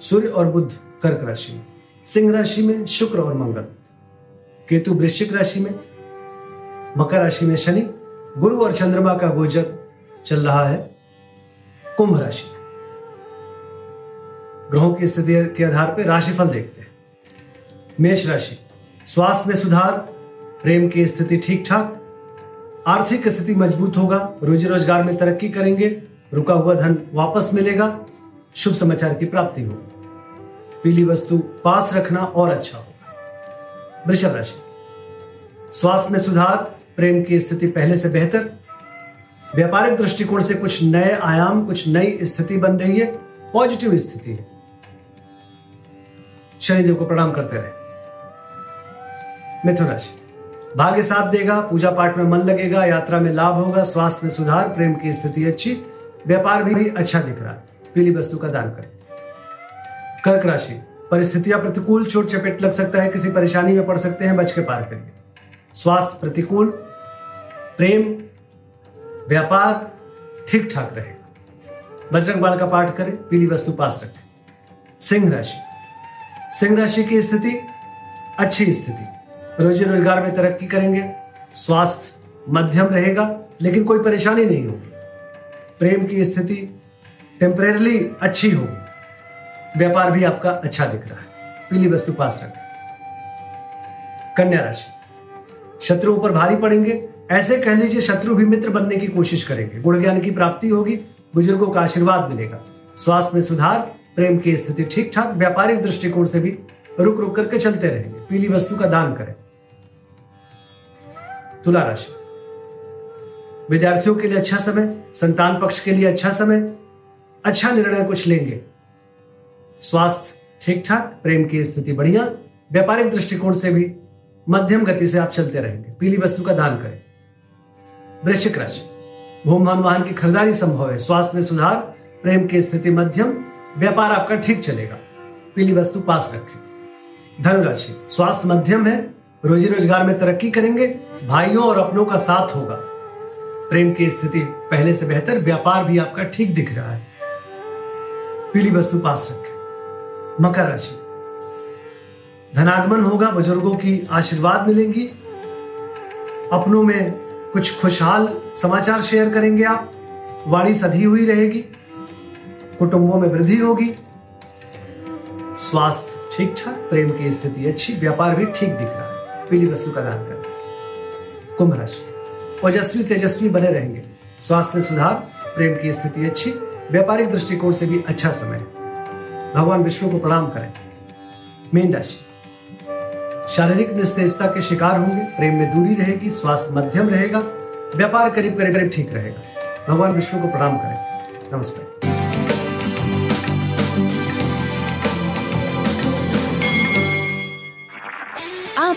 सूर्य और बुध कर्क राशि में, सिंह राशि में शुक्र और मंगल, केतु वृश्चिक राशि में, मकर राशि में शनि, गुरु और चंद्रमा का गोचर चल रहा है, कुंभ राशि ग्रहों की स्थिति के आधार पर राशिफल देखते हैं। मेष राशि, स्वास्थ्य में सुधार, प्रेम की स्थिति ठीक ठाक आर्थिक स्थिति मज़बूत होगा, रोजी रोज़गार में तरक्की करेंगे, रुका हुआ धन वापस मिलेगा शुभ समाचार की प्राप्ति हो। पीली वस्तु पास रखना और अच्छा होगा वृषभ राशि। स्वास्थ्य में सुधार प्रेम की स्थिति पहले से बेहतर। व्यापारिक दृष्टिकोण से कुछ नए आयाम कुछ नई स्थिति बन रही है। पॉजिटिव स्थिति है। शनिदेव को प्रणाम करते रहे। मिथुन राशि। भाग्य साथ देगा पूजा पाठ में मन लगेगा यात्रा में लाभ होगा स्वास्थ्य में सुधार प्रेम की स्थिति अच्छी व्यापार भी, भी अच्छा दिख रहा है। पीली वस्तु का दान करें। कर्क राशि, परिस्थितियाँ प्रतिकूल चोट चपेट लग सकता है, किसी परेशानी में पड़ सकते हैं, बच के पार करिए स्वास्थ्य प्रतिकूल, प्रेम, व्यापार ठीक ठाक रहेगा बजरंग बाल का पाठ करें, पीली वस्तु पास रखें। सिंह राशि सिंह राशि की स्थिति, अच्छी स्थिति। रोजी रोज़गार में तरक्की करेंगे, स्वास्थ्य मध्यम रहेगा, लेकिन कोई परेशानी नहीं होगी। प्रेम की स्थिति टेम्परेरली अच्छी हो। व्यापार भी आपका अच्छा दिख रहा है। पीली वस्तु पास रखें। कन्या राशि। शत्रुओं पर भारी पड़ेंगे। ऐसे कह लीजिए शत्रु भी मित्र बनने की कोशिश करेंगे। गुण ज्ञान की प्राप्ति होगी। बुज़ुर्गों का आशीर्वाद मिलेगा। स्वास्थ्य में सुधार, प्रेम की स्थिति ठीक ठाक व्यापारिक दृष्टिकोण से भी रुक रुक करके चलते रहेंगे। पीली वस्तु का दान करें। तुला राशि। विद्यार्थियों के लिए अच्छा समय, संतान पक्ष के लिए अच्छा समय अच्छा निर्णय कुछ लेंगे। स्वास्थ्य ठीक ठाक प्रेम की स्थिति बढ़िया, व्यापारिक दृष्टिकोण से भी मध्यम गति से आप चलते रहेंगे। पीली वस्तु का दान करें। वृश्चिक राशि भूम भवन वाहन की खरीदारी संभव है। स्वास्थ्य में सुधार, प्रेम की स्थिति मध्यम, व्यापार आपका ठीक चलेगा। पीली वस्तु पास रखें। धनुराशि, स्वास्थ्य मध्यम है रोजी रोज़गार में तरक्की करेंगे, भाइयों और अपनों का साथ होगा। प्रेम की स्थिति पहले से बेहतर, व्यापार भी आपका ठीक दिख रहा है। पीली वस्तु पास रखें। मकर राशि। धनागमन होगा, बुज़ुर्गों की आशीर्वाद मिलेंगी। अपनों में कुछ खुशहाल समाचार शेयर करेंगे आप। वाणी सधी हुई रहेगी। कुटुंबों में वृद्धि होगी। स्वास्थ्य ठीक ठाक, प्रेम की स्थिति अच्छी, व्यापार भी ठीक दिख रहा है। पीली वस्तु का दान करें। कुंभ राशि। ओजस्वी तेजस्वी बने रहेंगे। स्वास्थ्य में सुधार, प्रेम की स्थिति अच्छी व्यापारिक दृष्टिकोण से भी अच्छा समय। भगवान विष्णु को प्रणाम करें। मीन राशि। शारीरिक निस्तेजता के शिकार होंगे, प्रेम में दूरी रहेगी, स्वास्थ्य मध्यम रहेगा, व्यापार करीब करीब करीब ठीक रहेगा। भगवान विष्णु को प्रणाम करें। नमस्ते